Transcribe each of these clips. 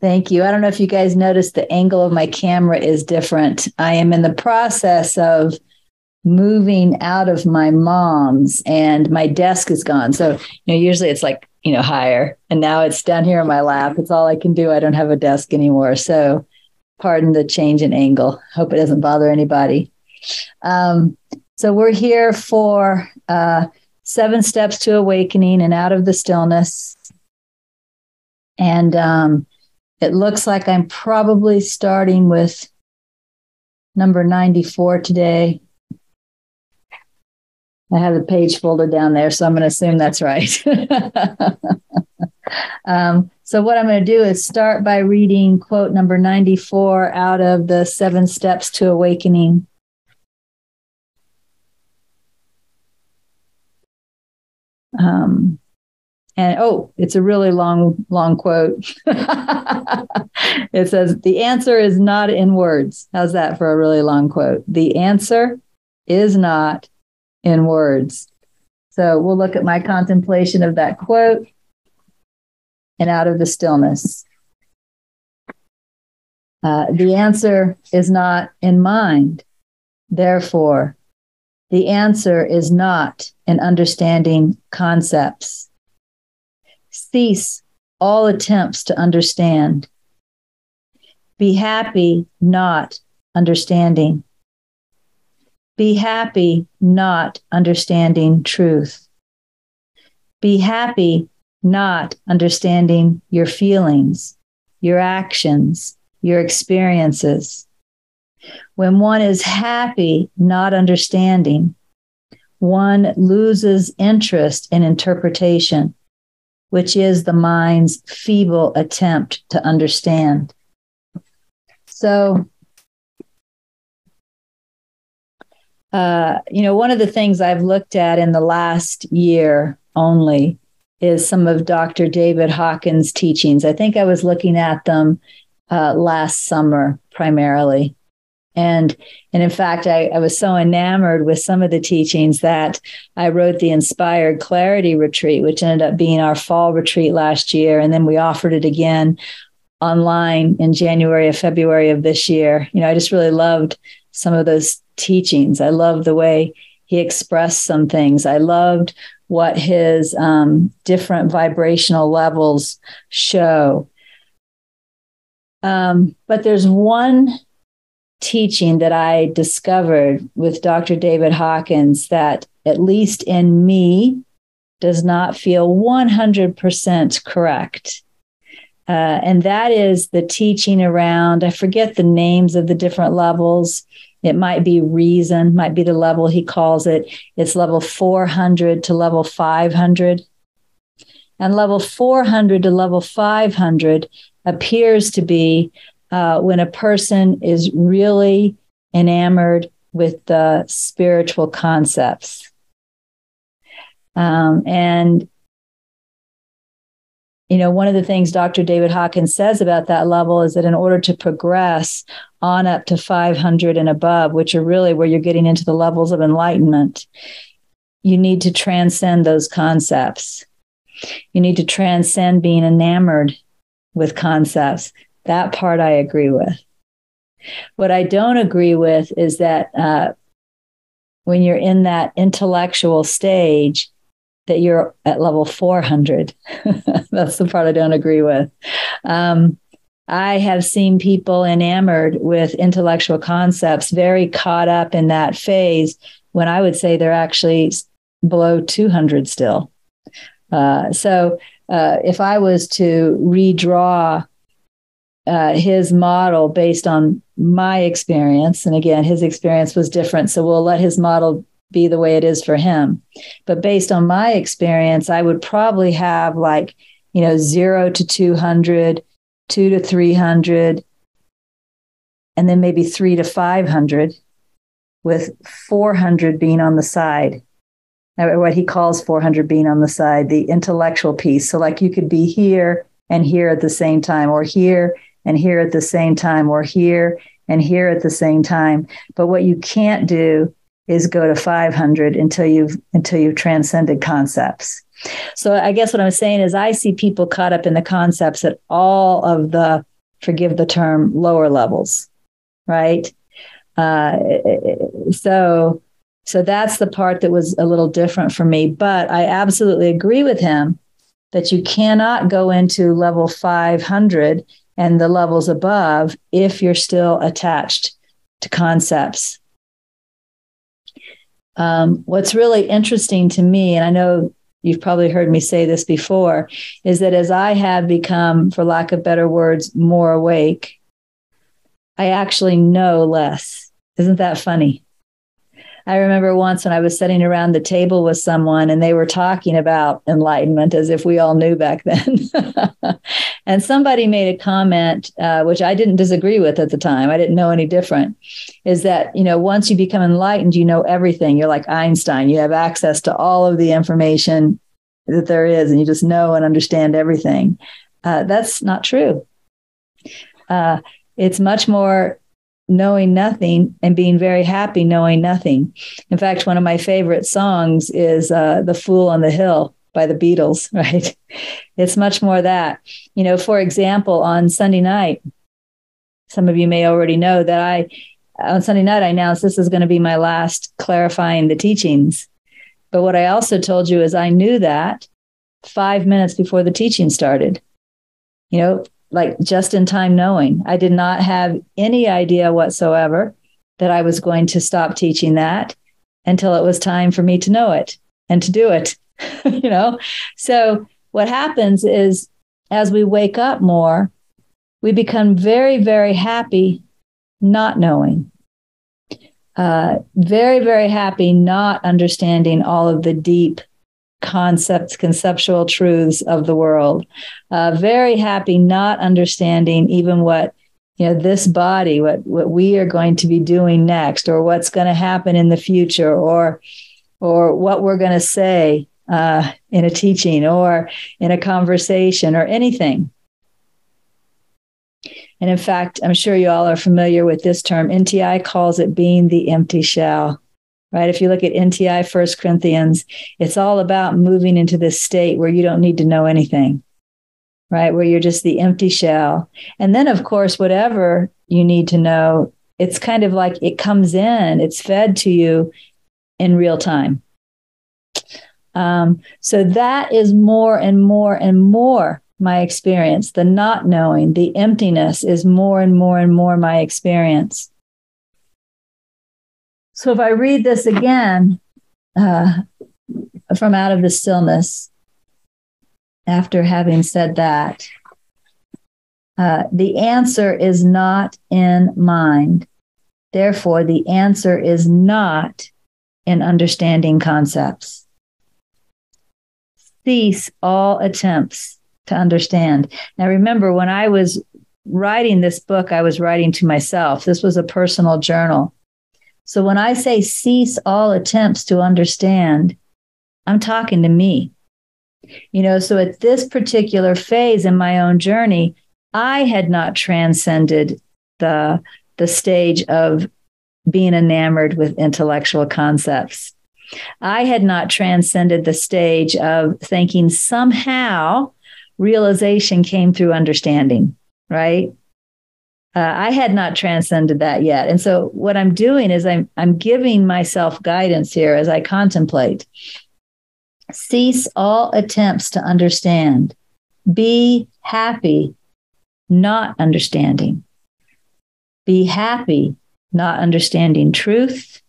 Thank you. I don't know if you guys noticed the angle of my camera is different. I am in the process of moving out of my mom's and my desk is gone. So, you know, usually it's like, you know, higher and now it's down here in my lap. It's all I can do. I don't have a desk anymore. So, pardon the change in angle. Hope it doesn't bother anybody. Um, so, we're here for uh, seven steps to awakening and out of the stillness. And um, it looks like I'm probably starting with number 94 today. I have the page folded down there, so I'm going to assume that's right. um, so, what I'm going to do is start by reading quote number 94 out of the Seven Steps to Awakening. Um, and oh, it's a really long, long quote. it says, The answer is not in words. How's that for a really long quote? The answer is not in words. So we'll look at my contemplation of that quote and out of the stillness. Uh, the answer is not in mind. Therefore, the answer is not in understanding concepts cease all attempts to understand. Be happy not understanding. Be happy not understanding truth. Be happy not understanding your feelings, your actions, your experiences. When one is happy not understanding, one loses interest in interpretation which is the mind's feeble attempt to understand. So, uh, you know, one of the things I've looked at in the last year only is some of Dr. David Hawkins' teachings. I think I was looking at them uh, last summer primarily. And and in fact, I, I was so enamored with some of the teachings that I wrote the Inspired Clarity Retreat, which ended up being our fall retreat last year. And then we offered it again online in January or February of this year. You know, I just really loved some of those teachings. I loved the way he expressed some things. I loved what his um, different vibrational levels show. Um, but there's one teaching that I discovered with Dr. David Hawkins that, at least in me, does not feel 100% correct. Uh, and that is the teaching around, I forget the names of the different levels. It might be reason, might be the level he calls it. It's level 400 to level 500. And level 400 to level 500 appears to be uh, when a person is really enamored with the spiritual concepts. Um, and, you know, one of the things Dr. David Hawkins says about that level is that in order to progress on up to 500 and above, which are really where you're getting into the levels of enlightenment, you need to transcend those concepts. You need to transcend being enamored with concepts that part I agree with. What I don't agree with is that uh, when you're in that intellectual stage, that you're at level 400. That's the part I don't agree with. Um, I have seen people enamored with intellectual concepts, very caught up in that phase when I would say they're actually below 200 still. Uh, so uh, if I was to redraw uh, his model based on my experience. And again, his experience was different. So we'll let his model be the way it is for him. But based on my experience, I would probably have like, you know, zero to 200, two to 300, and then maybe three to 500, with 400 being on the side. What he calls 400 being on the side, the intellectual piece. So, like, you could be here and here at the same time, or here and here at the same time, or here and here at the same time. But what you can't do is go to 500 until you've until you've transcended concepts. So I guess what I'm saying is I see people caught up in the concepts at all of the, forgive the term, lower levels, right? Uh, so so that's the part that was a little different for me. But I absolutely agree with him that you cannot go into level 500 and the levels above if you're still attached to concepts. Um, what's really interesting to me, and I know you've probably heard me say this before, is that as I have become, for lack of better words, more awake, I actually know less. Isn't that funny? I remember once when I was sitting around the table with someone and they were talking about enlightenment as if we all knew back then. and somebody made a comment, uh, which I didn't disagree with at the time. I didn't know any different. Is that, you know, once you become enlightened, you know everything. You're like Einstein, you have access to all of the information that there is, and you just know and understand everything. Uh, that's not true. Uh, it's much more knowing nothing and being very happy knowing nothing. In fact, one of my favorite songs is uh, The Fool on the Hill by the Beatles, right? It's much more that. You know, for example, on Sunday night, some of you may already know that I, on Sunday night, I announced this is going to be my last clarifying the teachings. But what I also told you is I knew that five minutes before the teaching started. You know, like just in time knowing. I did not have any idea whatsoever that I was going to stop teaching that until it was time for me to know it and to do it. you know? So what happens is as we wake up more, we become very, very happy not knowing. Uh, very, very happy not understanding all of the deep concepts, conceptual truths of the world. Uh, very happy not understanding even what you know this body, what what we are going to be doing next, or what's going to happen in the future, or or what we're going to say uh, in a teaching or in a conversation or anything. And in fact, I'm sure you all are familiar with this term. NTI calls it being the empty shell right? If you look at NTI First Corinthians, it's all about moving into this state where you don't need to know anything, right? Where you're just the empty shell. And then, of course, whatever you need to know, it's kind of like it comes in, it's fed to you in real time. Um, so that is more and more and more my experience. The not knowing, the emptiness is more and more and more my experience. So if I read this again uh, from Out of the Stillness, after having said that, uh, the answer is not in mind. Therefore, the answer is not in understanding concepts. Cease all attempts to understand. Now, remember, when I was writing this book, I was writing to myself. This was a personal journal. So when I say cease all attempts to understand, I'm talking to me. You know, so at this particular phase in my own journey, I had not transcended the the stage of being enamored with intellectual concepts. I had not transcended the stage of thinking somehow realization came through understanding, right? Uh, I had not transcended that yet. And so what I'm doing is I'm I'm giving myself guidance here as I contemplate. Cease all attempts to understand. Be happy not understanding. Be happy not understanding truth.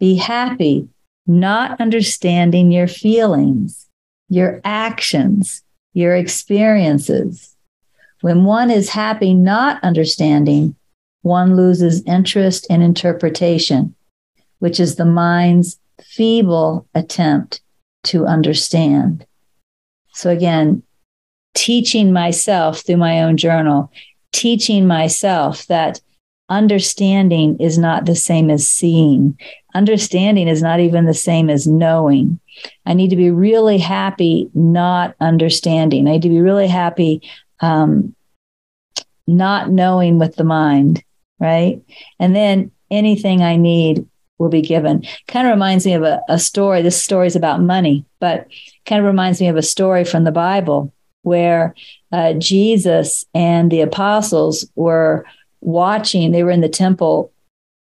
Be happy not understanding your feelings, your actions, your experiences when one is happy not understanding, one loses interest in interpretation, which is the mind's feeble attempt to understand. So, again, teaching myself through my own journal, teaching myself that understanding is not the same as seeing. Understanding is not even the same as knowing. I need to be really happy not understanding. I need to be really happy um, not knowing with the mind, right? And then anything I need will be given. Kind of reminds me of a, a story. This story is about money, but kind of reminds me of a story from the Bible where uh, Jesus and the apostles were watching, they were in the temple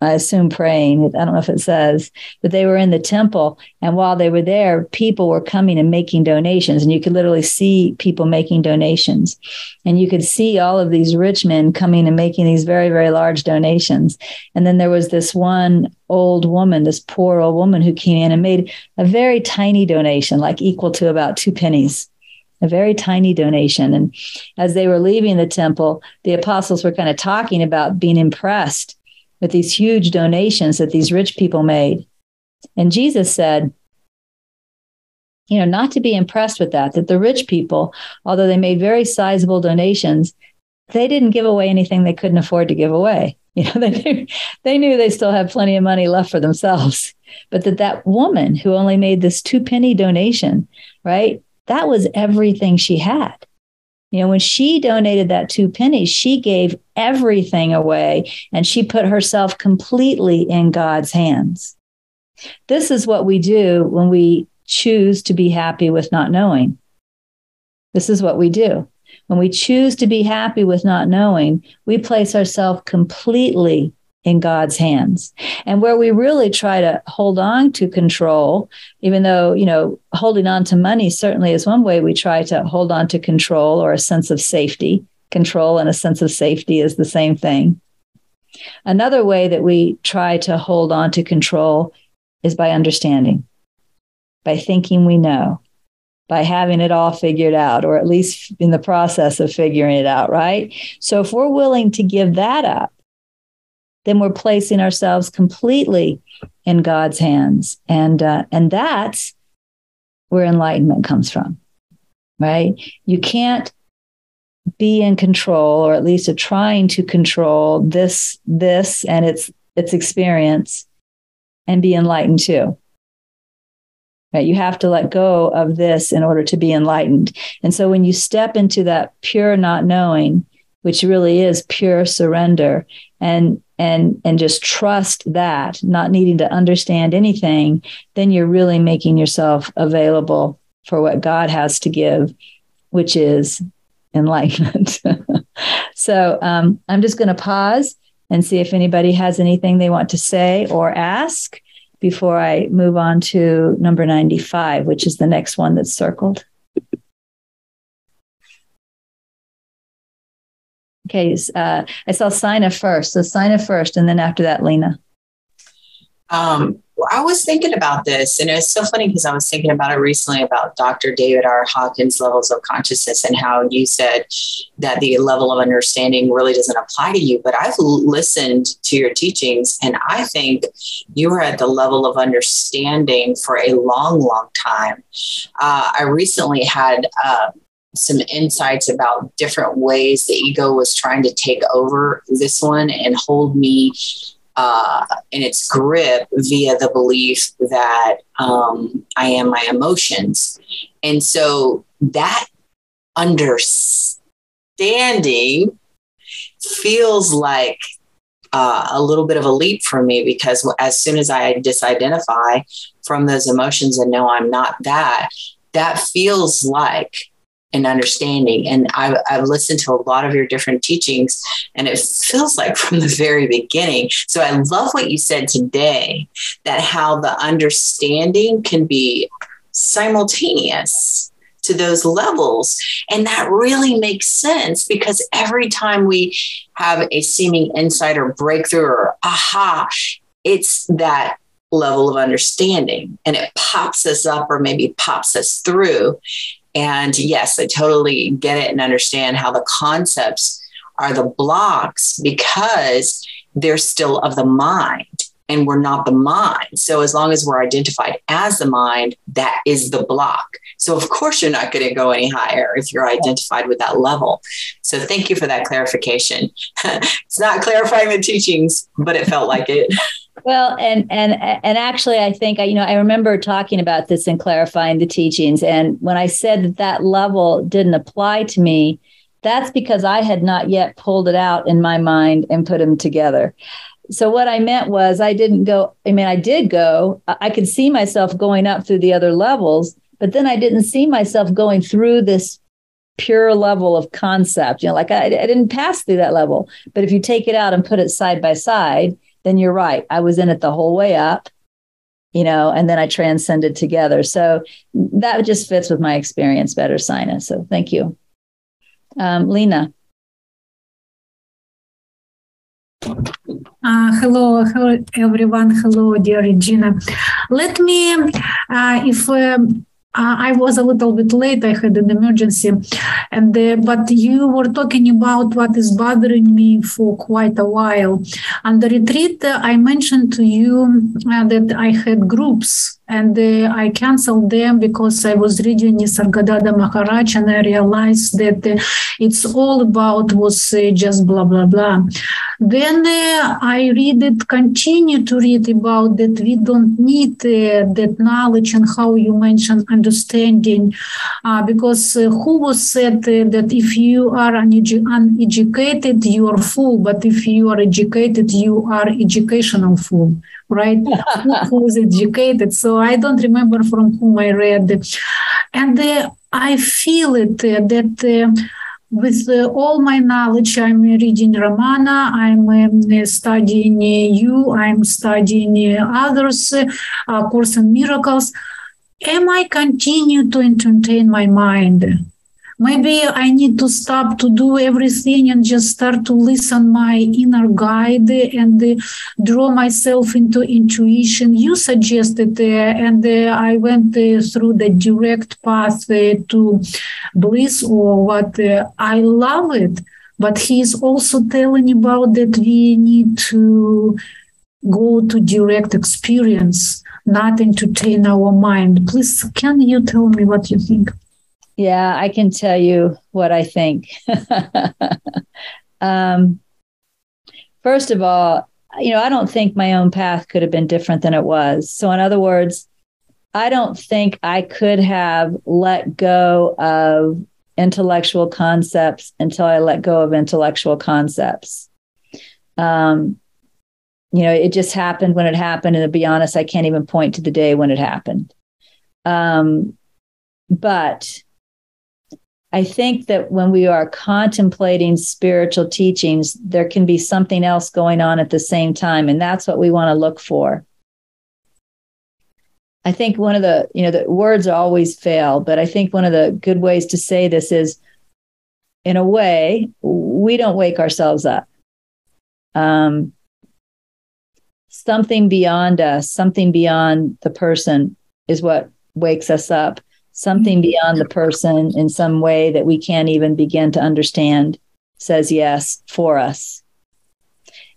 I assume praying. I don't know if it says, but they were in the temple. And while they were there, people were coming and making donations. And you could literally see people making donations. And you could see all of these rich men coming and making these very, very large donations. And then there was this one old woman, this poor old woman who came in and made a very tiny donation, like equal to about two pennies a very tiny donation. And as they were leaving the temple, the apostles were kind of talking about being impressed with these huge donations that these rich people made. And Jesus said, you know, not to be impressed with that, that the rich people, although they made very sizable donations, they didn't give away anything they couldn't afford to give away. You know, they knew, they knew they still had plenty of money left for themselves. But that that woman who only made this two penny donation, right? That was everything she had. You know, when she donated that two pennies, she gave everything away and she put herself completely in God's hands. This is what we do when we choose to be happy with not knowing. This is what we do. When we choose to be happy with not knowing, we place ourselves completely in God's hands. And where we really try to hold on to control, even though, you know, holding on to money certainly is one way we try to hold on to control or a sense of safety. Control and a sense of safety is the same thing. Another way that we try to hold on to control is by understanding, by thinking we know, by having it all figured out, or at least in the process of figuring it out, right? So if we're willing to give that up, then we're placing ourselves completely in God's hands. And, uh, and that's where enlightenment comes from, right? You can't be in control, or at least a trying to control this, this and its, its experience and be enlightened too. Right? You have to let go of this in order to be enlightened. And so when you step into that pure not knowing, which really is pure surrender, and and and just trust that not needing to understand anything then you're really making yourself available for what god has to give which is enlightenment. So um, i'm just going to pause and see if anybody has anything they want to say or ask before i move on to number 95 which is the next one that's circled Okay, uh, I saw Sina first. So Sina first, and then after that, Lena. Um, well, I was thinking about this, and it's so funny because I was thinking about it recently about Dr. David R. Hawkins' levels of consciousness and how you said that the level of understanding really doesn't apply to you. But I've listened to your teachings, and I think you were at the level of understanding for a long, long time. Uh, I recently had. Uh, some insights about different ways the ego was trying to take over this one and hold me uh, in its grip via the belief that um, I am my emotions. And so that understanding feels like uh, a little bit of a leap for me because as soon as I disidentify from those emotions and know I'm not that, that feels like and understanding. And I've, I've, listened to a lot of your different teachings, and it feels like from the very beginning. So I love what you said today that how the understanding can be simultaneous to those levels. And that really makes sense because every time we have a seeming insight or breakthrough or aha, it's that level of understanding and it pops us up or maybe pops us through and yes, I totally get it and understand how the concepts are the blocks because they're still of the mind and we're not the mind. So as long as we're identified as the mind, that is the block. So of course you're not going to go any higher if you're identified with that level. So thank you for that clarification. it's not clarifying the teachings, but it felt like it. Well, and and and actually, I think i you know I remember talking about this and clarifying the teachings. And when I said that that level didn't apply to me, that's because I had not yet pulled it out in my mind and put them together. so what I meant was I didn't go, I mean, I did go, I could see myself going up through the other levels, but then I didn't see myself going through this pure level of concept. You know, like I, I didn't pass through that level. But if you take it out and put it side by side, then you're right. I was in it the whole way up, you know, and then I transcended together. So that just fits with my experience better, Sina. So thank you. Um, Lena. Uh, hello, hello, everyone. Hello, dear Regina. Let me, uh, if um, uh, I was a little bit late. I had an emergency, and uh, but you were talking about what is bothering me for quite a while. On the retreat, uh, I mentioned to you uh, that I had groups and uh, I canceled them because I was reading Nisargadatta Maharaj and I realized that uh, it's all about was uh, just blah blah blah. Then uh, I read it, continue to read about that we don't need uh, that knowledge and how you mentioned understanding, uh, because who was said that if you are unedu- uneducated you are fool, but if you are educated you are educational fool right? who was educated. So I don't remember from whom I read. And uh, I feel it uh, that uh, with uh, all my knowledge, I'm reading Ramana, I'm um, studying you, I'm studying others, uh, Course in Miracles. Am I continue to entertain my mind? Maybe i need to stop to do everything and just start to listen my inner guide and uh, draw myself into intuition. You suggested uh, and uh, i went uh, through the direct path uh, to bliss or what uh, i love it but he is also telling about that we need to go to direct experience not entertain our mind. Please can you tell me what you think yeah, I can tell you what I think. um, first of all, you know, I don't think my own path could have been different than it was. So, in other words, I don't think I could have let go of intellectual concepts until I let go of intellectual concepts. Um, you know, it just happened when it happened. And to be honest, I can't even point to the day when it happened. Um, but I think that when we are contemplating spiritual teachings, there can be something else going on at the same time. And that's what we want to look for. I think one of the, you know, the words always fail, but I think one of the good ways to say this is in a way, we don't wake ourselves up. Um, something beyond us, something beyond the person is what wakes us up something beyond the person in some way that we can't even begin to understand says yes for us.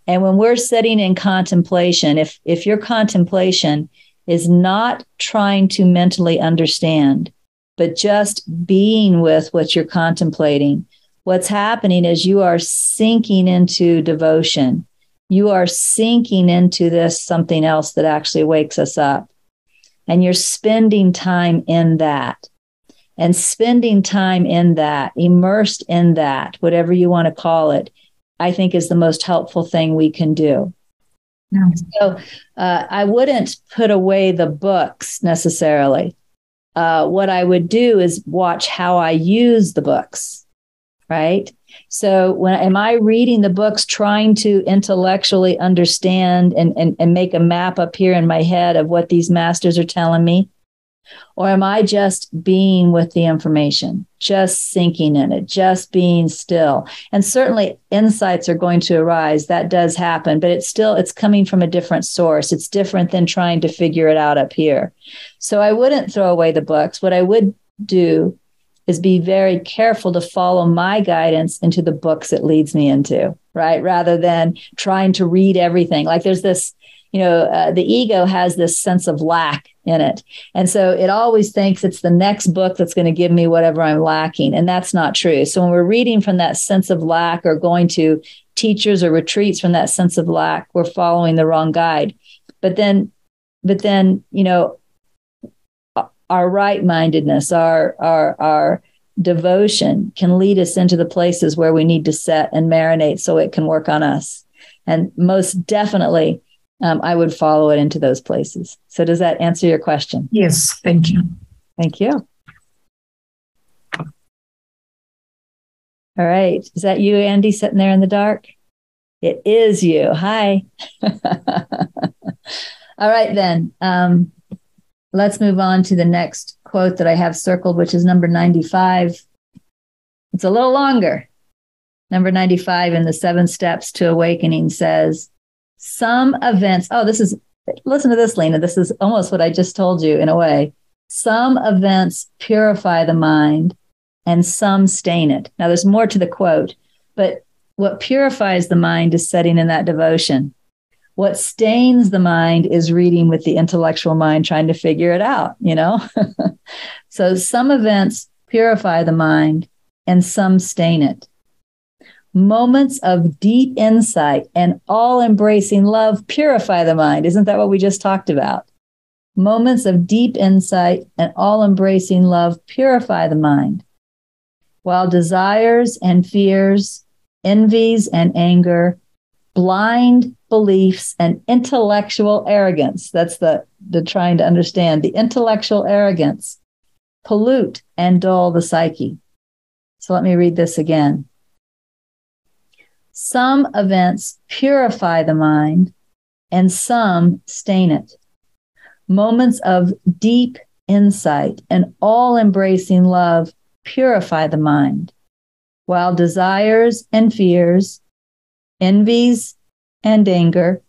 And when we're sitting in contemplation, if if your contemplation is not trying to mentally understand, but just being with what you're contemplating, what's happening is you are sinking into devotion. You are sinking into this something else that actually wakes us up and you're spending time in that and spending time in that, immersed in that, whatever you want to call it, I think is the most helpful thing we can do. So uh, I wouldn't put away the books necessarily. Uh, what I would do is watch how I use the books, right? So when am I reading the books trying to intellectually understand and, and, and make a map up here in my head of what these masters are telling me? Or am I just being with the information, just sinking in it, just being still? And certainly insights are going to arise. That does happen, but it's still it's coming from a different source. It's different than trying to figure it out up here. So I wouldn't throw away the books. What I would do is be very careful to follow my guidance into the books it leads me into, right? Rather than trying to read everything. Like there's this, you know, uh, the ego has this sense of lack in it. And so it always thinks it's the next book that's going to give me whatever I'm lacking. And that's not true. So when we're reading from that sense of lack or going to teachers or retreats from that sense of lack, we're following the wrong guide. But then, but then, you know, our right mindedness, our, our, our devotion can lead us into the places where we need to set and marinate so it can work on us. And most definitely, um, I would follow it into those places. So, does that answer your question? Yes, thank you. Thank you. All right. Is that you, Andy, sitting there in the dark? It is you. Hi. All right, then. Um, let's move on to the next quote that I have circled, which is number 95. It's a little longer. Number 95 in the seven steps to awakening says, Some events, oh, this is, listen to this, Lena. This is almost what I just told you in a way. Some events purify the mind and some stain it. Now, there's more to the quote, but what purifies the mind is setting in that devotion. What stains the mind is reading with the intellectual mind, trying to figure it out, you know? so some events purify the mind and some stain it. Moments of deep insight and all embracing love purify the mind. Isn't that what we just talked about? Moments of deep insight and all embracing love purify the mind while desires and fears, envies and anger, blind beliefs, and intellectual arrogance that's the, the trying to understand the intellectual arrogance pollute and dull the psyche. So let me read this again. Some events purify the mind and some stain it. Moments of deep insight and all embracing love purify the mind, while desires and fears, envies and anger,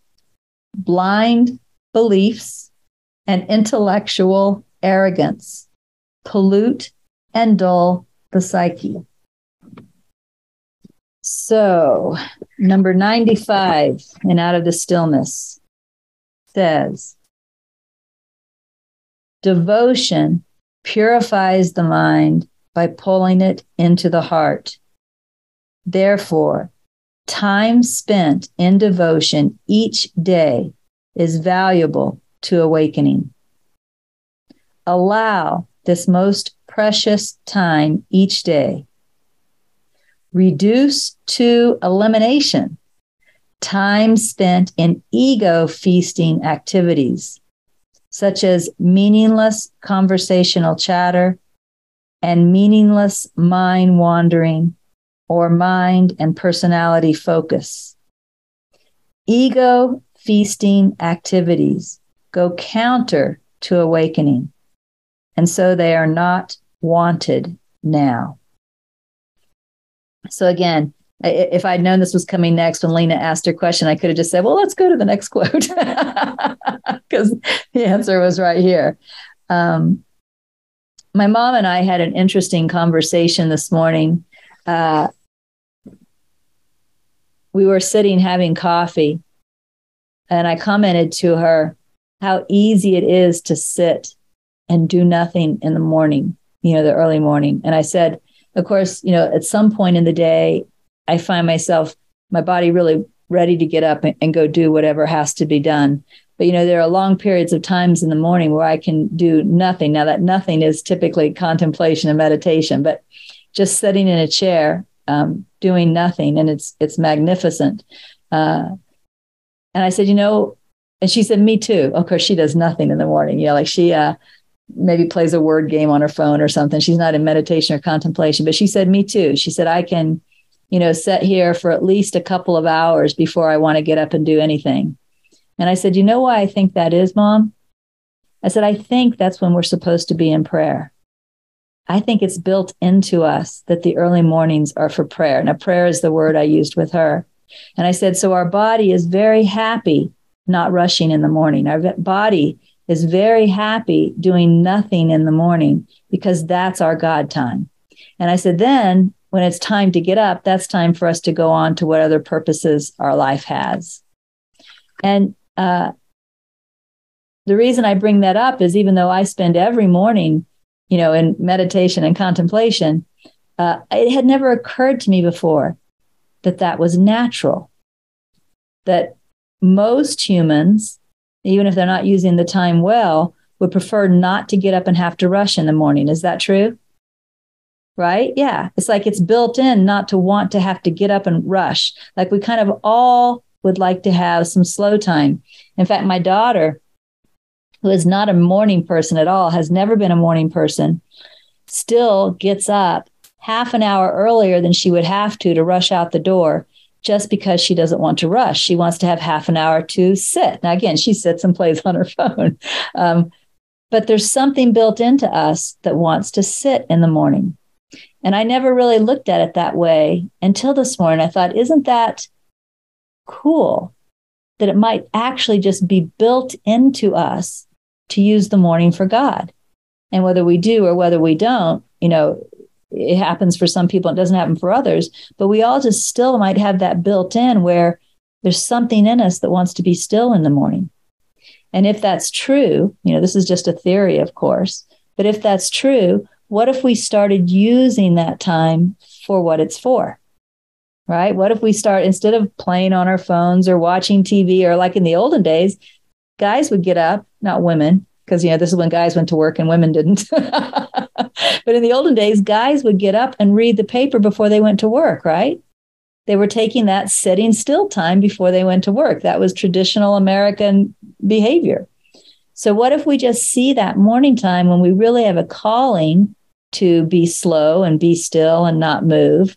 blind beliefs, and intellectual arrogance pollute and dull the psyche. So, number 95 in Out of the Stillness says, Devotion purifies the mind by pulling it into the heart. Therefore, time spent in devotion each day is valuable to awakening. Allow this most precious time each day. Reduce to elimination time spent in ego feasting activities, such as meaningless conversational chatter and meaningless mind wandering or mind and personality focus. Ego feasting activities go counter to awakening, and so they are not wanted now. So, again, if I'd known this was coming next when Lena asked her question, I could have just said, well, let's go to the next quote because the answer was right here. Um, my mom and I had an interesting conversation this morning. Uh, we were sitting having coffee, and I commented to her how easy it is to sit and do nothing in the morning, you know, the early morning. And I said, of course, you know, at some point in the day, I find myself, my body really ready to get up and, go do whatever has to be done. But you know, there are long periods of times in the morning where I can do nothing. Now that nothing is typically contemplation and meditation, but just sitting in a chair, um, doing nothing, and it's it's magnificent. Uh, and I said, you know, and she said, me too. Of course, she does nothing in the morning. Know, like she uh, maybe plays a word game on her phone or something. She's not in meditation or contemplation, but she said, me too. She said, I can, you know, sit here for at least a couple of hours before I want to get up and do anything. And I said, You know why I think that is, mom? I said, I think that's when we're supposed to be in prayer. I think it's built into us that the early mornings are for prayer. Now, prayer is the word I used with her. And I said, So our body is very happy not rushing in the morning. Our body is very happy doing nothing in the morning because that's our God time. And I said, Then when it's time to get up, that's time for us to go on to what other purposes our life has. And uh, the reason I bring that up is even though I spend every morning, you know, in meditation and contemplation, uh, it had never occurred to me before that that was natural. That most humans, even if they're not using the time well, would prefer not to get up and have to rush in the morning. Is that true? Right? Yeah. It's like it's built in not to want to have to get up and rush. Like we kind of all would like to have some slow time. In fact, my daughter, who is not a morning person at all, has never been a morning person, still gets up half an hour earlier than she would have to to rush out the door just because she doesn't want to rush. She wants to have half an hour to sit. Now, again, she sits and plays on her phone. Um, but there's something built into us that wants to sit in the morning. And I never really looked at it that way until this morning. I thought, isn't that cool that it might actually just be built into us to use the morning for God? And whether we do or whether we don't, you know, it happens for some people, it doesn't happen for others, but we all just still might have that built in where there's something in us that wants to be still in the morning. And if that's true, you know, this is just a theory, of course, but if that's true, what if we started using that time for what it's for? Right? What if we start, instead of playing on our phones or watching TV or like in the olden days, guys would get up, not women, because, you know, this is when guys went to work and women didn't. but in the olden days, guys would get up and read the paper before they went to work, right? They were taking that sitting still time before they went to work. That was traditional American behavior. So, what if we just see that morning time when we really have a calling to be slow and be still and not move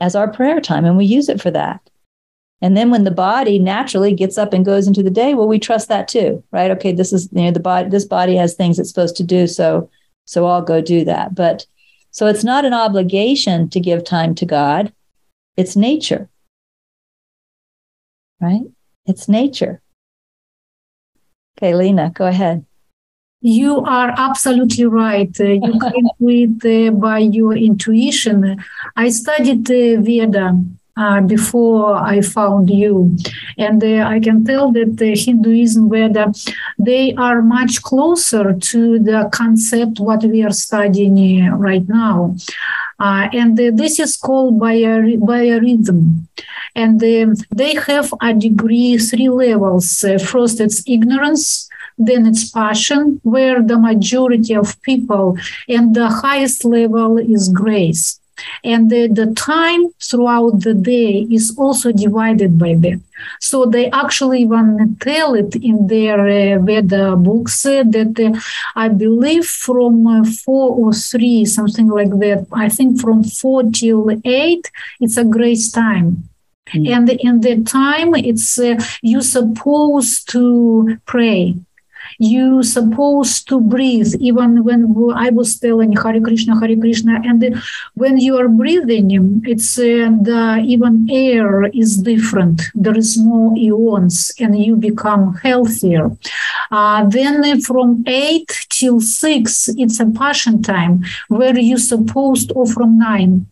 as our prayer time, and we use it for that? And then when the body naturally gets up and goes into the day, well, we trust that too, right? Okay, this is you know the body. This body has things it's supposed to do, so so I'll go do that. But so it's not an obligation to give time to God. It's nature, right? It's nature. Okay, Lena, go ahead. You are absolutely right. Uh, you came with uh, by your intuition. I studied uh, Veda uh, before I found you, and uh, I can tell that the Hinduism Veda they are much closer to the concept what we are studying uh, right now. Uh, and uh, this is called bio- biorhythm. And uh, they have a degree, three levels. first, it's ignorance, then it's passion, where the majority of people, and the highest level is grace. And the, the time throughout the day is also divided by that. So they actually even tell it in their uh, Veda books uh, that uh, I believe from uh, four or three, something like that. I think from four till eight, it's a grace time. Mm. And in that time, it's uh, you supposed to pray you supposed to breathe even when i was telling Hare krishna Hare krishna and when you are breathing it's uh, the even air is different. There is more ions and you become healthier. Uh, then from 8 till 6 it's a passion time where you supposed or from 9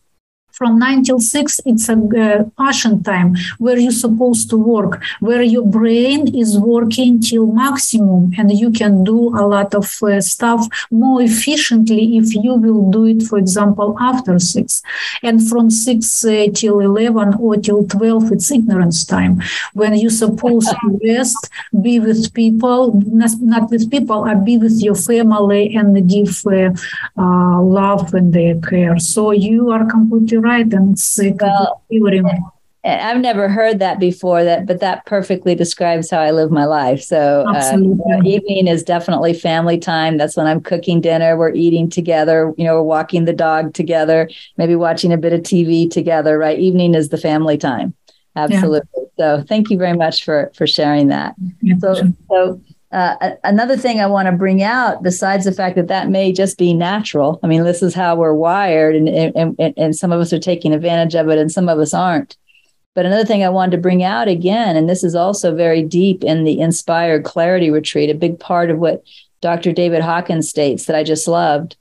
from 9 till 6 it's a uh, passion time where you're supposed to work where your brain is working till maximum and you can do a lot of uh, stuff more efficiently if you will do it for example after 6 and from 6 uh, till 11 or till 12 it's ignorance time when you're supposed to rest be with people not, not with people uh, be with your family and give uh, uh, love and care. So you are completely right and it's well, I've never heard that before that but that perfectly describes how I live my life. So uh, evening is definitely family time. That's when I'm cooking dinner. We're eating together. You know we're walking the dog together maybe watching a bit of TV together right? Evening is the family time. Absolutely. Yeah. so thank you very much for for sharing that. Yeah, so sure. so uh, another thing I want to bring out, besides the fact that that may just be natural. I mean, this is how we're wired, and, and, and some of us are taking advantage of it, and some of us aren't. But another thing I wanted to bring out again, and this is also very deep in the Inspired Clarity Retreat, a big part of what Dr. David Hawkins states that I just loved,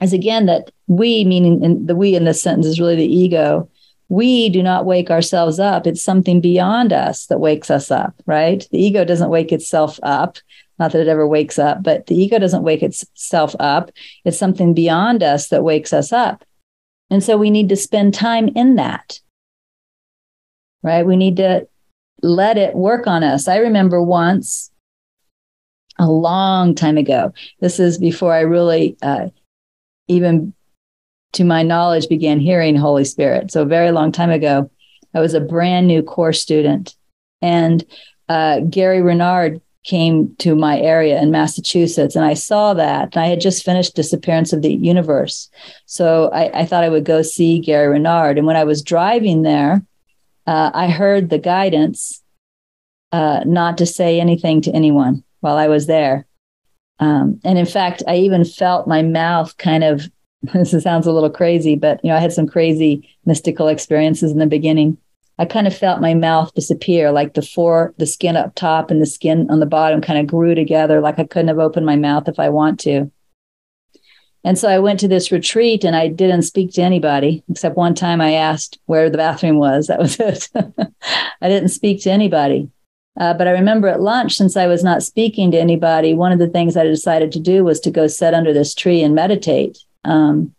is again that we, meaning the we in this sentence is really the ego, we do not wake ourselves up. It's something beyond us that wakes us up, right? The ego doesn't wake itself up. Not that it ever wakes up, but the ego doesn't wake itself up. It's something beyond us that wakes us up. And so we need to spend time in that, right? We need to let it work on us. I remember once, a long time ago, this is before I really uh, even to my knowledge, began hearing Holy Spirit. So, a very long time ago, I was a brand new course student. And uh, Gary Renard came to my area in Massachusetts, and I saw that. And I had just finished Disappearance of the Universe. So I, I thought I would go see Gary Renard. And when I was driving there, uh, I heard the guidance uh, not to say anything to anyone while I was there. Um, and in fact, I even felt my mouth kind of, this sounds a little crazy, but you know, I had some crazy mystical experiences in the beginning. I kind of felt my mouth disappear, like the four, the skin up top and the skin on the bottom kind of grew together, like I couldn't have opened my mouth if I want to. And so I went to this retreat and I didn't speak to anybody except one time I asked where the bathroom was. That was it. I didn't speak to anybody. Uh, but I remember at lunch, since I was not speaking to anybody, one of the things I decided to do was to go sit under this tree and meditate. Um,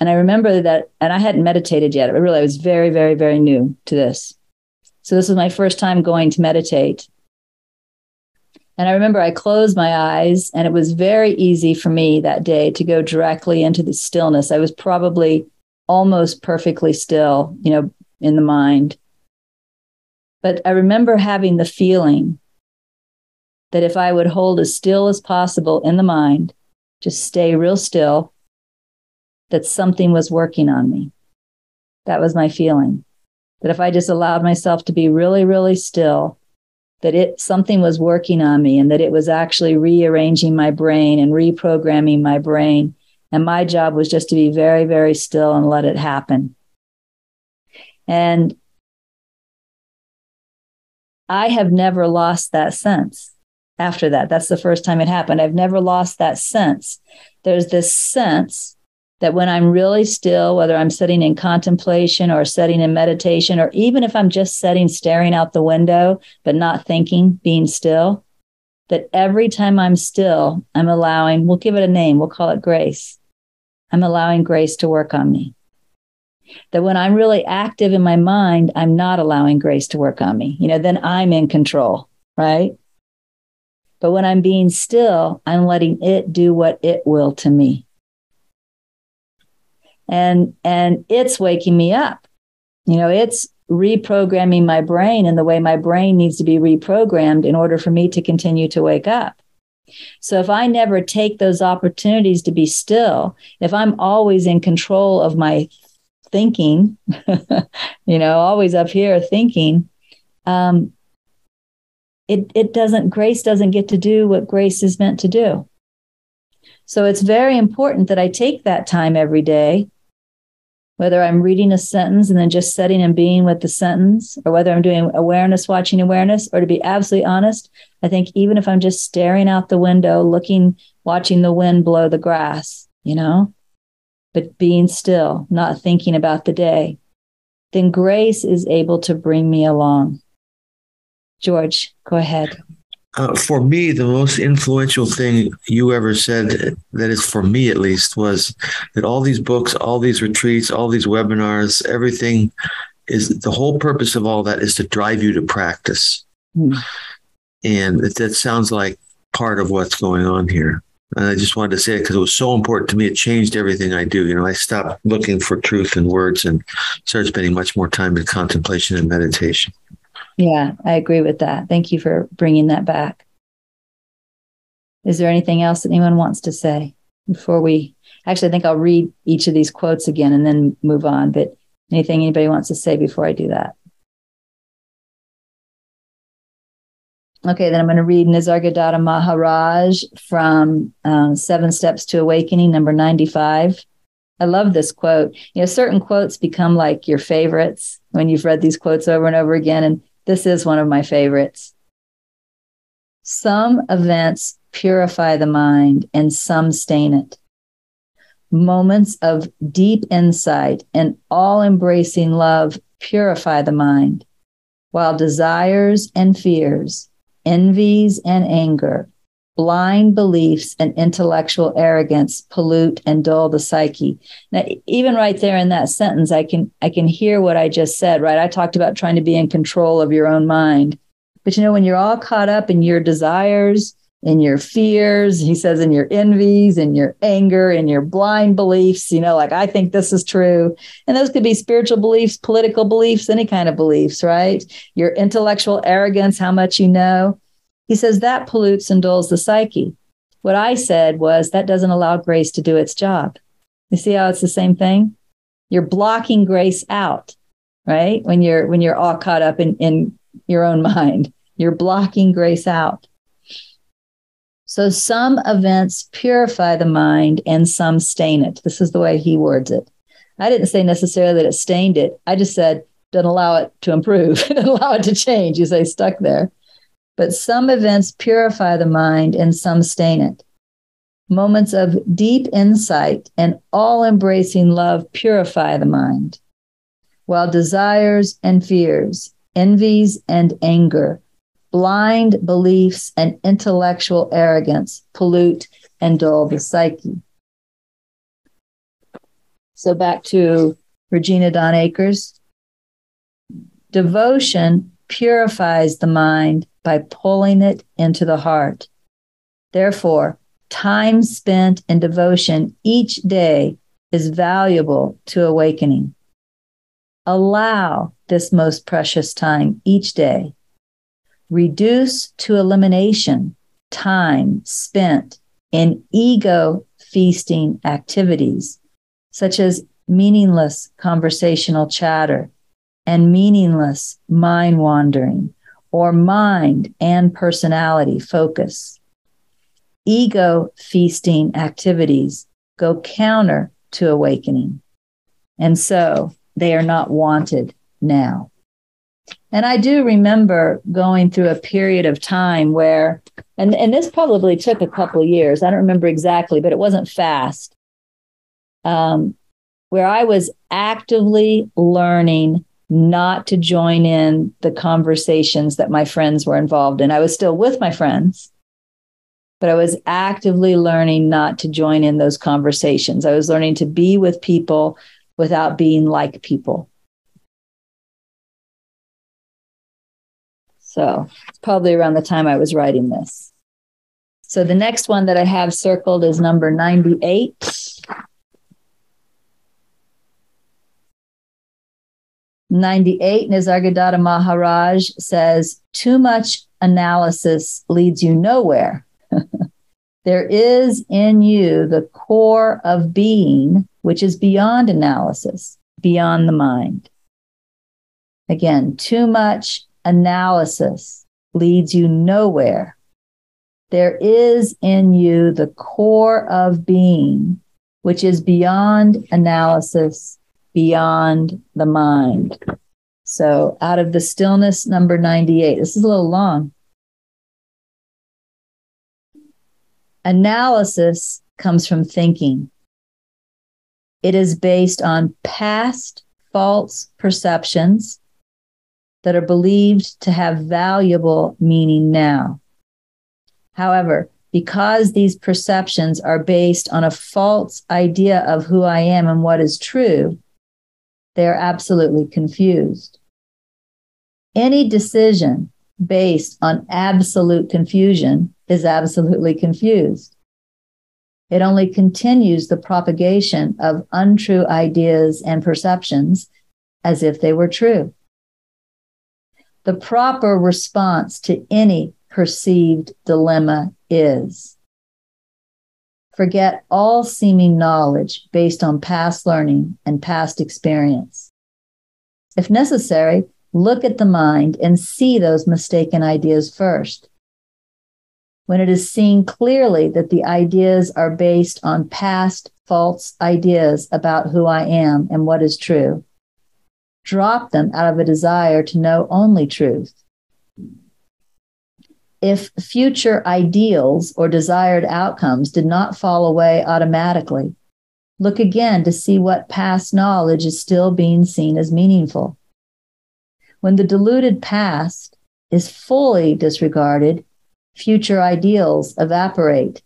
and I remember that, and I hadn't meditated yet. I really I was very, very, very new to this. So this was my first time going to meditate. And I remember I closed my eyes, and it was very easy for me that day to go directly into the stillness. I was probably almost perfectly still, you know, in the mind. But I remember having the feeling that if I would hold as still as possible in the mind, just stay real still, that something was working on me. That was my feeling. That if I just allowed myself to be really, really still, that it something was working on me and that it was actually rearranging my brain and reprogramming my brain. And my job was just to be very, very still and let it happen. And I have never lost that sense after that. That's the first time it happened. I've never lost that sense. There's this sense that when I'm really still, whether I'm sitting in contemplation or sitting in meditation, or even if I'm just sitting staring out the window, but not thinking, being still, that every time I'm still, I'm allowing, we'll give it a name, we'll call it grace. I'm allowing grace to work on me that when I'm really active in my mind, I'm not allowing grace to work on me. You know, then I'm in control, right? But when I'm being still, I'm letting it do what it will to me. And and it's waking me up. You know, it's reprogramming my brain in the way my brain needs to be reprogrammed in order for me to continue to wake up. So if I never take those opportunities to be still, if I'm always in control of my thinking, you know, always up here thinking, um, it, it doesn't, grace doesn't get to do what grace is meant to do. So it's very important that I take that time every day, whether I'm reading a sentence and then just setting and being with the sentence, or whether I'm doing awareness, watching awareness, or to be absolutely honest, I think even if I'm just staring out the window, looking, watching the wind blow the grass, you know, but being still, not thinking about the day, then grace is able to bring me along. George, go ahead. Uh, for me, the most influential thing you ever said, that is for me at least, was that all these books, all these retreats, all these webinars, everything is the whole purpose of all that is to drive you to practice. Mm. And that, that sounds like part of what's going on here. And I just wanted to say it because it was so important to me. It changed everything I do. You know, I stopped looking for truth in words and started spending much more time in contemplation and meditation. Yeah, I agree with that. Thank you for bringing that back. Is there anything else that anyone wants to say before we? Actually, I think I'll read each of these quotes again and then move on. But anything anybody wants to say before I do that? Okay, then I'm going to read Nisargadatta Maharaj from um, Seven Steps to Awakening, number 95. I love this quote. You know, certain quotes become like your favorites when you've read these quotes over and over again. And this is one of my favorites. Some events purify the mind and some stain it. Moments of deep insight and all embracing love purify the mind, while desires and fears envies and anger, blind beliefs and intellectual arrogance pollute and dull the psyche. Now, even right there in that sentence, I can I can hear what I just said, right? I talked about trying to be in control of your own mind. But you know, when you're all caught up in your desires in your fears. He says, in your envies, in your anger, in your blind beliefs, you know, like, I think this is true. And those could be spiritual beliefs, political beliefs, any kind of beliefs, right? Your intellectual arrogance, how much you know. He says that pollutes and dulls the psyche. What I said was that doesn't allow grace to do its job. You see how it's the same thing? You're blocking grace out, right? When you're when you're all caught up in, in your own mind. You're blocking grace out. So some events purify the mind and some stain it. This is the way he words it. I didn't say necessarily that it stained it. I just said, doesn't allow it to improve, doesn't allow it to change. You say stuck there. But some events purify the mind and some stain it. Moments of deep insight and all embracing love purify the mind, while desires and fears, envies and anger, blind beliefs and intellectual arrogance pollute and dull the psyche. So back to Regina Dawn Akers. Devotion purifies the mind by pulling it into the heart. Therefore, time spent in devotion each day is valuable to awakening. Allow this most precious time each day reduce to elimination time spent in ego feasting activities, such as meaningless conversational chatter and meaningless mind wandering or mind and personality focus. Ego feasting activities go counter to awakening. And so they are not wanted now. And I do remember going through a period of time where, and, and this probably took a couple of years. I don't remember exactly, but it wasn't fast. Um, where I was actively learning not to join in the conversations that my friends were involved in. I was still with my friends, but I was actively learning not to join in those conversations. I was learning to be with people without being like people. So it's probably around the time I was writing this. So the next one that I have circled is number 98. 98 Nisargadatta Maharaj says, Too much analysis leads you nowhere. there is in you the core of being, which is beyond analysis, beyond the mind. Again, too much analysis leads you nowhere. There is in you the core of being, which is beyond analysis, beyond the mind. So, out of the stillness, number 98, this is a little long. Analysis comes from thinking. It is based on past false perceptions that are believed to have valuable meaning now. However, because these perceptions are based on a false idea of who I am and what is true, they are absolutely confused. Any decision based on absolute confusion is absolutely confused. It only continues the propagation of untrue ideas and perceptions as if they were true the proper response to any perceived dilemma is forget all seeming knowledge based on past learning and past experience. If necessary, look at the mind and see those mistaken ideas first. When it is seen clearly that the ideas are based on past false ideas about who I am and what is true, drop them out of a desire to know only truth. If future ideals or desired outcomes did not fall away automatically, look again to see what past knowledge is still being seen as meaningful. When the diluted past is fully disregarded, future ideals evaporate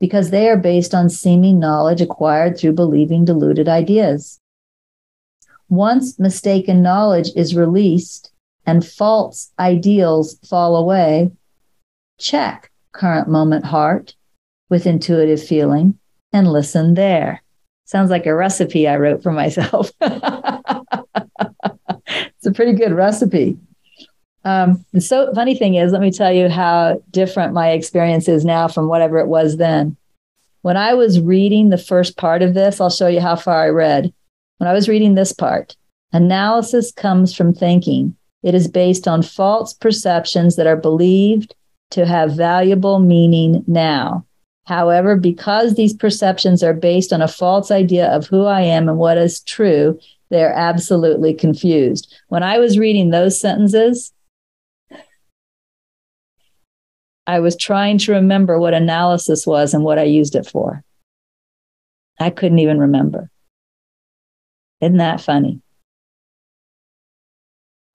because they are based on seeming knowledge acquired through believing diluted ideas. Once mistaken knowledge is released and false ideals fall away, check current moment heart with intuitive feeling and listen there. Sounds like a recipe I wrote for myself. it's a pretty good recipe. Um, the so funny thing is, let me tell you how different my experience is now from whatever it was then. When I was reading the first part of this, I'll show you how far I read. When I was reading this part, analysis comes from thinking. It is based on false perceptions that are believed to have valuable meaning now. However, because these perceptions are based on a false idea of who I am and what is true, they're absolutely confused. When I was reading those sentences, I was trying to remember what analysis was and what I used it for. I couldn't even remember. Isn't that funny?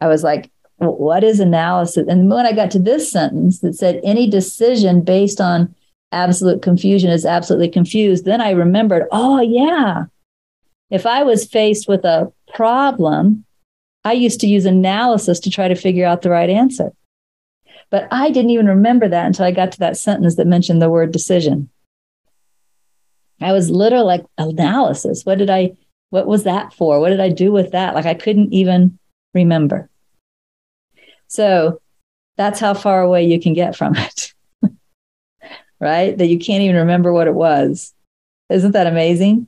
I was like, what is analysis? And when I got to this sentence that said any decision based on absolute confusion is absolutely confused, then I remembered, oh, yeah. If I was faced with a problem, I used to use analysis to try to figure out the right answer. But I didn't even remember that until I got to that sentence that mentioned the word decision. I was literally like analysis. What did I, what was that for? What did I do with that? Like I couldn't even remember. So that's how far away you can get from it, right? That you can't even remember what it was. Isn't that amazing?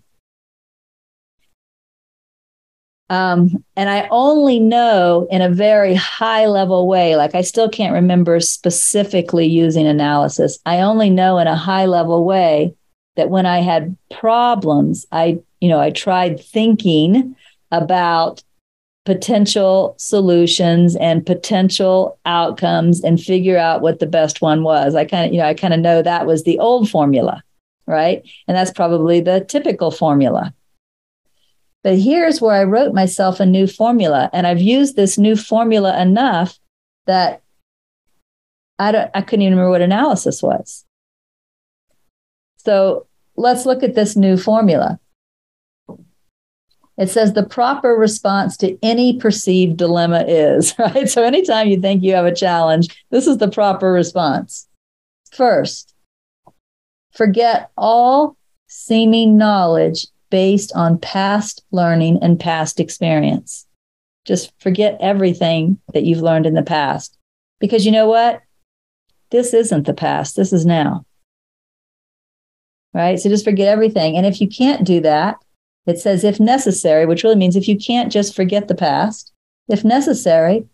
Um, and I only know in a very high level way, like I still can't remember specifically using analysis. I only know in a high level way that when I had problems, I, you know, I tried thinking about potential solutions and potential outcomes and figure out what the best one was. I kind of, you know, I kind of know that was the old formula, right? And that's probably the typical formula. But here's where I wrote myself a new formula. And I've used this new formula enough that I, don't, I couldn't even remember what analysis was. So let's look at this new formula. It says the proper response to any perceived dilemma is, right? So anytime you think you have a challenge, this is the proper response. First, forget all seeming knowledge based on past learning and past experience. Just forget everything that you've learned in the past. Because you know what? This isn't the past, this is now. Right? So just forget everything. And if you can't do that, it says, if necessary, which really means if you can't just forget the past, if necessary,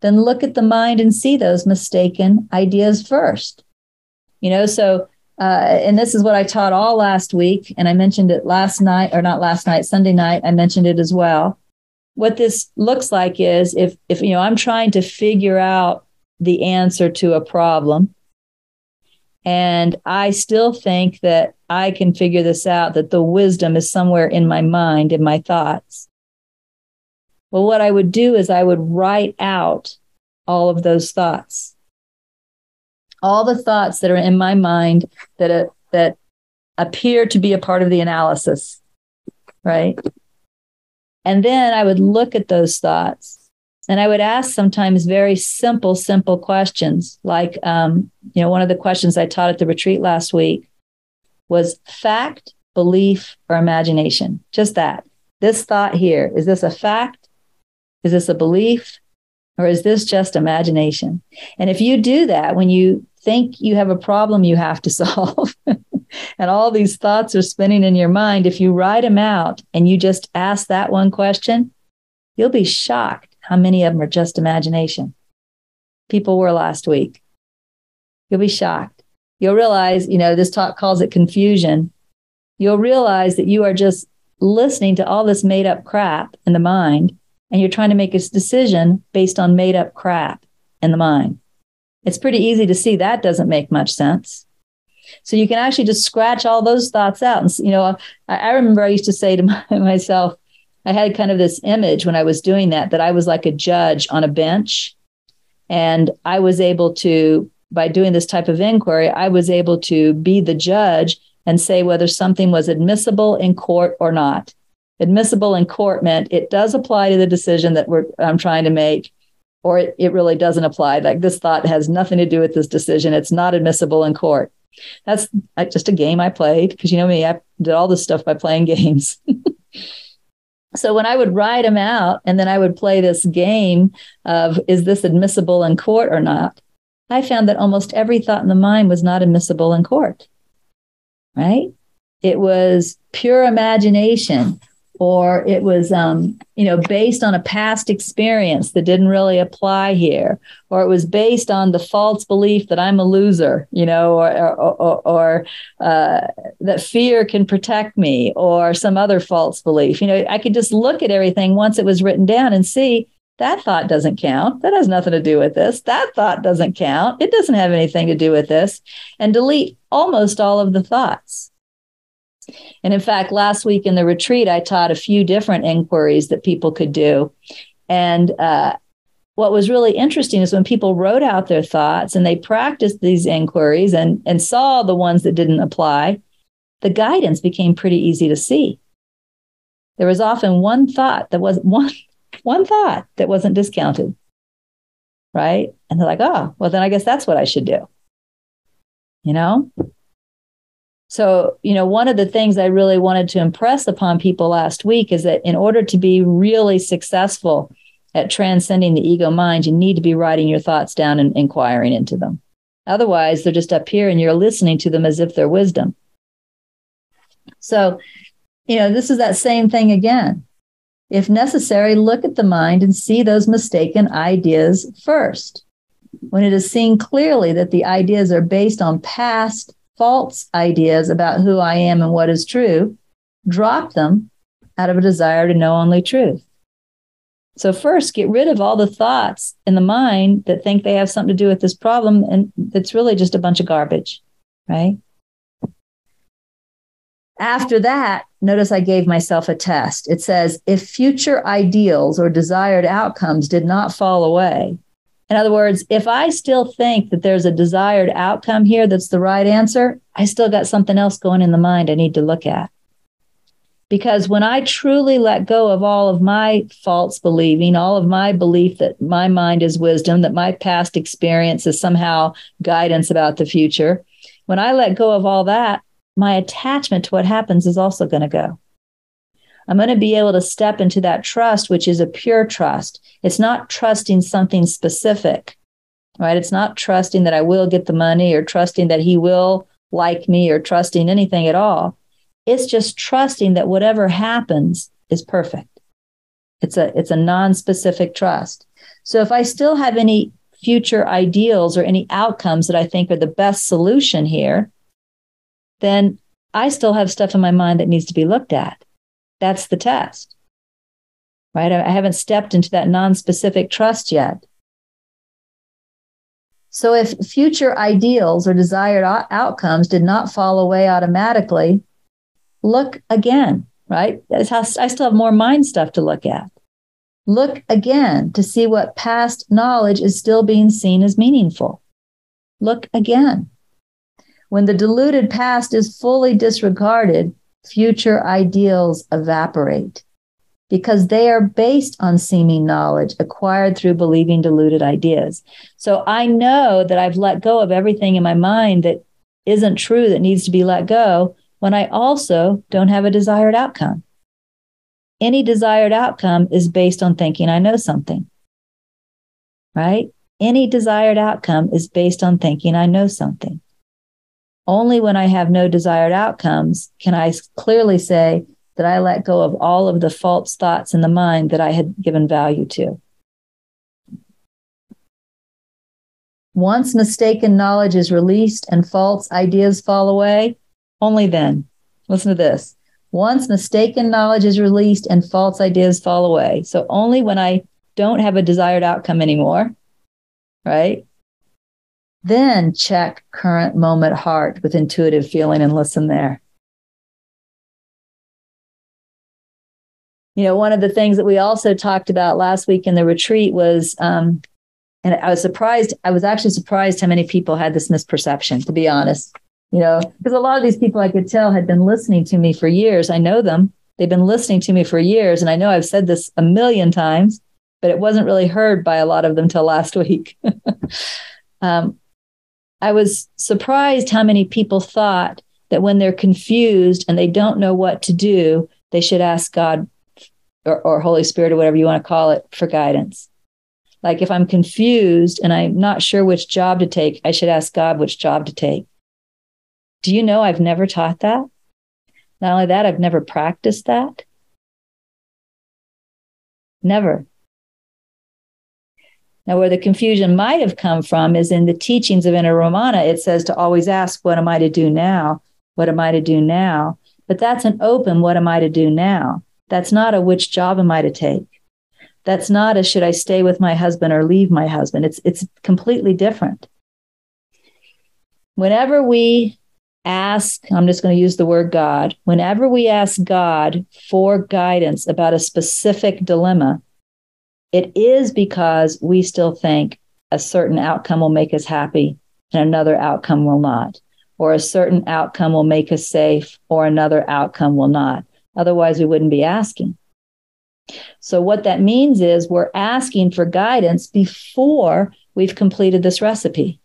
then look at the mind and see those mistaken ideas first. You know, so, uh, and this is what I taught all last week, and I mentioned it last night, or not last night, Sunday night, I mentioned it as well. What this looks like is if, if, you know, I'm trying to figure out the answer to a problem, and I still think that I can figure this out, that the wisdom is somewhere in my mind, in my thoughts. Well, what I would do is I would write out all of those thoughts, all the thoughts that are in my mind that, uh, that appear to be a part of the analysis, right? And then I would look at those thoughts and I would ask sometimes very simple, simple questions. Like, um, you know, one of the questions I taught at the retreat last week was fact, belief, or imagination. Just that. This thought here is this a fact? Is this a belief? Or is this just imagination? And if you do that, when you think you have a problem you have to solve, and all these thoughts are spinning in your mind, if you write them out and you just ask that one question, you'll be shocked how many of them are just imagination? People were last week. You'll be shocked. You'll realize, you know, this talk calls it confusion. You'll realize that you are just listening to all this made up crap in the mind, and you're trying to make a decision based on made up crap in the mind. It's pretty easy to see that doesn't make much sense. So you can actually just scratch all those thoughts out. And, you know, I, I remember I used to say to my, myself, I had kind of this image when I was doing that, that I was like a judge on a bench. And I was able to, by doing this type of inquiry, I was able to be the judge and say whether something was admissible in court or not. Admissible in court meant it does apply to the decision that we're, I'm trying to make. or it, it really doesn't apply. Like this thought has nothing to do with this decision. It's not admissible in court. That's just a game I played because you know me, I did all this stuff by playing games. So when I would write them out and then I would play this game of is this admissible in court or not, I found that almost every thought in the mind was not admissible in court. Right? It was pure imagination or it was um, you know based on a past experience that didn't really apply here or it was based on the false belief that i'm a loser you know or or, or, or uh, that fear can protect me or some other false belief. You know i could just look at everything once it was written down and see that thought doesn't count. That has nothing to do with this. That thought doesn't count. It doesn't have anything to do with this. And delete almost all of the thoughts and in fact, last week in the retreat, I taught a few different inquiries that people could do. And uh, what was really interesting is when people wrote out their thoughts and they practiced these inquiries and, and saw the ones that didn't apply, the guidance became pretty easy to see. There was often one thought that was one one thought that wasn't discounted. Right? And they're like, oh, well, then I guess that's what I should do. You know? So, you know, one of the things I really wanted to impress upon people last week is that in order to be really successful at transcending the ego mind, you need to be writing your thoughts down and inquiring into them. Otherwise, they're just up here and you're listening to them as if they're wisdom. So, you know, this is that same thing again. If necessary, look at the mind and see those mistaken ideas first. When it is seen clearly that the ideas are based on past false ideas about who I am and what is true, drop them out of a desire to know only truth. So, first, get rid of all the thoughts in the mind that think they have something to do with this problem, and it's really just a bunch of garbage, right? After that, notice I gave myself a test. It says if future ideals or desired outcomes did not fall away, in other words, if I still think that there's a desired outcome here that's the right answer, I still got something else going in the mind I need to look at. Because when I truly let go of all of my false believing, all of my belief that my mind is wisdom, that my past experience is somehow guidance about the future, when I let go of all that, my attachment to what happens is also going to go. I'm going to be able to step into that trust, which is a pure trust. It's not trusting something specific, right? It's not trusting that I will get the money or trusting that he will like me or trusting anything at all. It's just trusting that whatever happens is perfect. It's a it's a non-specific trust. So if I still have any future ideals or any outcomes that I think are the best solution here, then I still have stuff in my mind that needs to be looked at. That's the test. Right? I haven't stepped into that non specific trust yet. So, if future ideals or desired outcomes did not fall away automatically, look again, right? I still have more mind stuff to look at. Look again to see what past knowledge is still being seen as meaningful. Look again. When the diluted past is fully disregarded, future ideals evaporate because they are based on seeming knowledge acquired through believing deluded ideas. So I know that I've let go of everything in my mind that isn't true that needs to be let go when I also don't have a desired outcome. Any desired outcome is based on thinking I know something, right? Any desired outcome is based on thinking I know something. Only when I have no desired outcomes can I clearly say that I let go of all of the false thoughts in the mind that I had given value to. Once mistaken knowledge is released and false ideas fall away, only then. Listen to this. Once mistaken knowledge is released and false ideas fall away. So only when I don't have a desired outcome anymore, right? Then check current moment heart with intuitive feeling and listen there. You know, one of the things that we also talked about last week in the retreat was, um, and I was surprised, I was actually surprised how many people had this misperception, to be honest. You know, because a lot of these people I could tell had been listening to me for years. I know them. They've been listening to me for years. And I know I've said this a million times, but it wasn't really heard by a lot of them till last week. um, I was surprised how many people thought that when they're confused and they don't know what to do, they should ask God or, or Holy Spirit or whatever you want to call it for guidance. Like if I'm confused and I'm not sure which job to take, I should ask God which job to take. Do you know I've never taught that? Not only that, I've never practiced that. Never. Now, where the confusion might have come from is in the teachings of Inner Ramana. It says to always ask, What am I to do now? What am I to do now? But that's an open, What am I to do now? That's not a which job am I to take? That's not a should I stay with my husband or leave my husband? It's, it's completely different. Whenever we ask, I'm just going to use the word God, whenever we ask God for guidance about a specific dilemma, it is because we still think a certain outcome will make us happy and another outcome will not, or a certain outcome will make us safe or another outcome will not. Otherwise, we wouldn't be asking. So, what that means is we're asking for guidance before we've completed this recipe.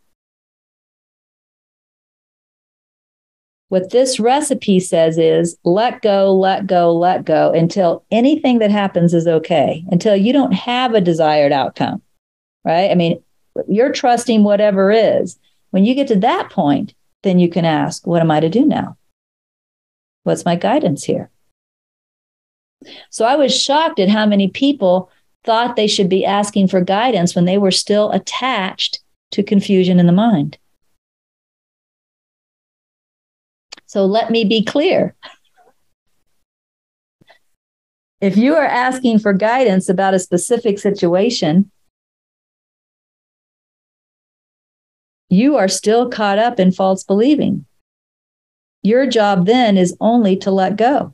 What this recipe says is let go, let go, let go until anything that happens is okay, until you don't have a desired outcome, right? I mean, you're trusting whatever is. When you get to that point, then you can ask, what am I to do now? What's my guidance here? So I was shocked at how many people thought they should be asking for guidance when they were still attached to confusion in the mind. So let me be clear. If you are asking for guidance about a specific situation, you are still caught up in false believing. Your job then is only to let go.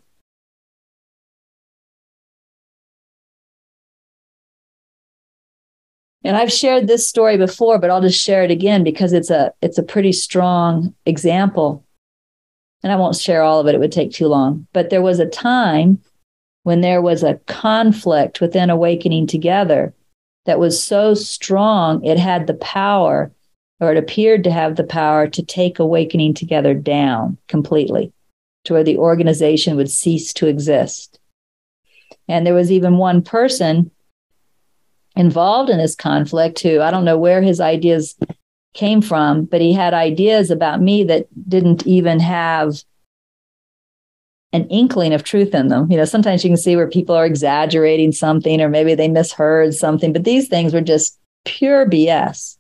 And I've shared this story before, but I'll just share it again because it's a it's a pretty strong example and I won't share all of it, it would take too long. But there was a time when there was a conflict within Awakening Together that was so strong, it had the power, or it appeared to have the power to take Awakening Together down completely to where the organization would cease to exist. And there was even one person involved in this conflict who I don't know where his ideas came from, but he had ideas about me that didn't even have an inkling of truth in them. You know, sometimes you can see where people are exaggerating something or maybe they misheard something, but these things were just pure BS.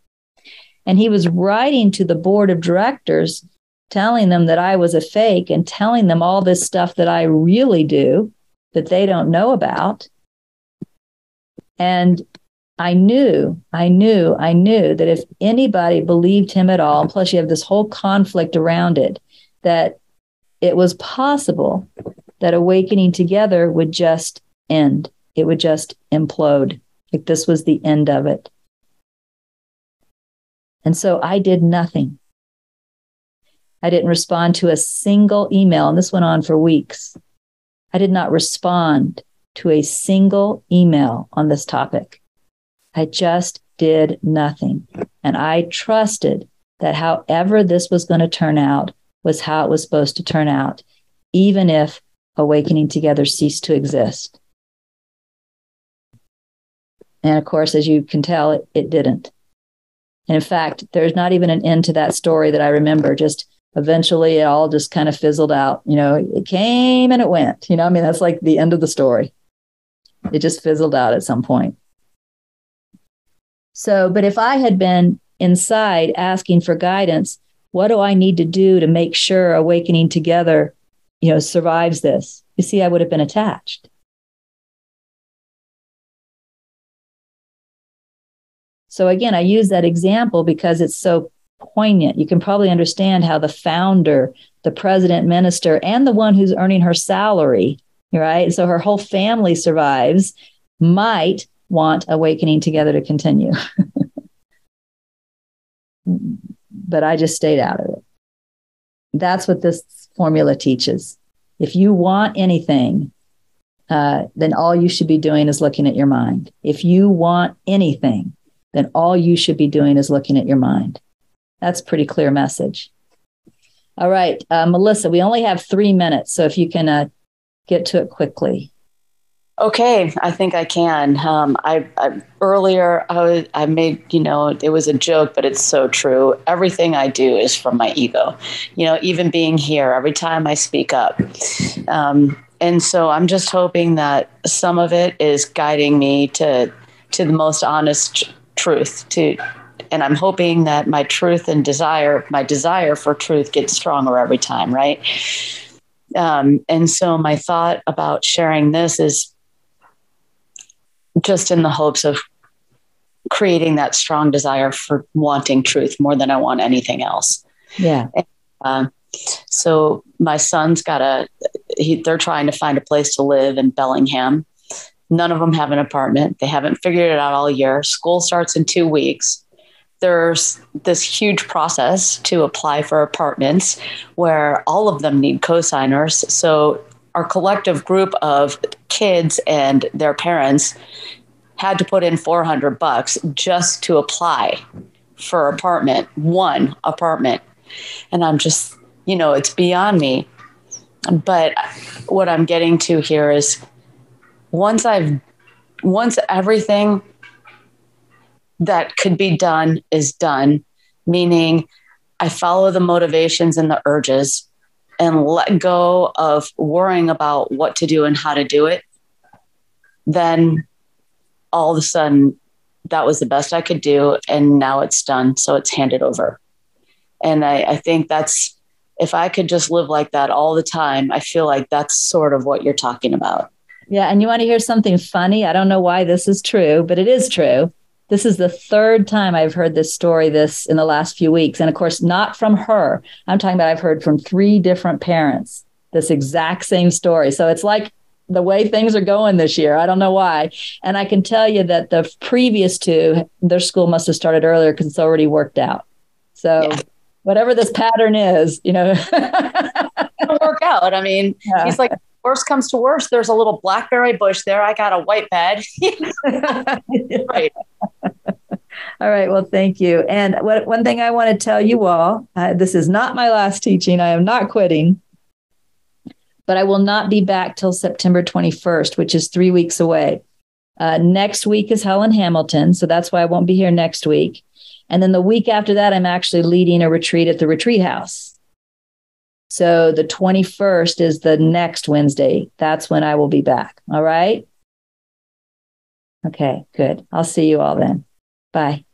And he was writing to the board of directors, telling them that I was a fake and telling them all this stuff that I really do that they don't know about. And I knew, I knew, I knew that if anybody believed him at all, plus you have this whole conflict around it, that it was possible that awakening together would just end. It would just implode. Like this was the end of it. And so I did nothing. I didn't respond to a single email, and this went on for weeks. I did not respond to a single email on this topic. I just did nothing. And I trusted that however this was going to turn out was how it was supposed to turn out, even if awakening together ceased to exist. And of course, as you can tell, it, it didn't. And in fact, there's not even an end to that story that I remember. Just eventually, it all just kind of fizzled out. You know, it came and it went. You know, I mean, that's like the end of the story. It just fizzled out at some point. So, but if I had been inside asking for guidance, what do I need to do to make sure awakening together, you know, survives this? You see, I would have been attached. So again, I use that example because it's so poignant. You can probably understand how the founder, the president, minister, and the one who's earning her salary, right? So her whole family survives, might want awakening together to continue. but I just stayed out of it. That's what this formula teaches. If you want anything, uh, then all you should be doing is looking at your mind. If you want anything, then all you should be doing is looking at your mind. That's pretty clear message. All right, uh, Melissa, we only have three minutes. So if you can uh, get to it quickly. Okay, I think I can. Um, I, I, earlier I, was, I made you know it was a joke, but it's so true. Everything I do is from my ego. You know, even being here, every time I speak up, um, and so I'm just hoping that some of it is guiding me to to the most honest truth. To, and I'm hoping that my truth and desire, my desire for truth, gets stronger every time. Right. Um, and so my thought about sharing this is just in the hopes of creating that strong desire for wanting truth more than I want anything else. Yeah. And, um, so my son's got a, he, they're trying to find a place to live in Bellingham. None of them have an apartment. They haven't figured it out all year. School starts in two weeks. There's this huge process to apply for apartments where all of them need cosigners. So our collective group of kids and their parents had to put in 400 bucks just to apply for apartment, one apartment. And I'm just, you know, it's beyond me. But what I'm getting to here is once I've, once everything that could be done is done, meaning I follow the motivations and the urges and let go of worrying about what to do and how to do it, then all of a sudden that was the best I could do. And now it's done. So it's handed over. And I, I think that's, if I could just live like that all the time, I feel like that's sort of what you're talking about. Yeah. And you want to hear something funny? I don't know why this is true, but it is true. This is the third time I've heard this story this in the last few weeks. And of course, not from her. I'm talking about I've heard from three different parents this exact same story. So it's like the way things are going this year. I don't know why. And I can tell you that the previous two, their school must have started earlier because it's already worked out. So yeah. whatever this pattern is, you know, it'll work out. I mean, yeah. he's like, worst comes to worst, there's a little blackberry bush there. I got a white bed. right. All right. Well, thank you. And what, one thing I want to tell you all uh, this is not my last teaching. I am not quitting, but I will not be back till September 21st, which is three weeks away. Uh, next week is Helen Hamilton. So that's why I won't be here next week. And then the week after that, I'm actually leading a retreat at the retreat house. So the 21st is the next Wednesday. That's when I will be back. All right. Okay, good. I'll see you all then. Bye.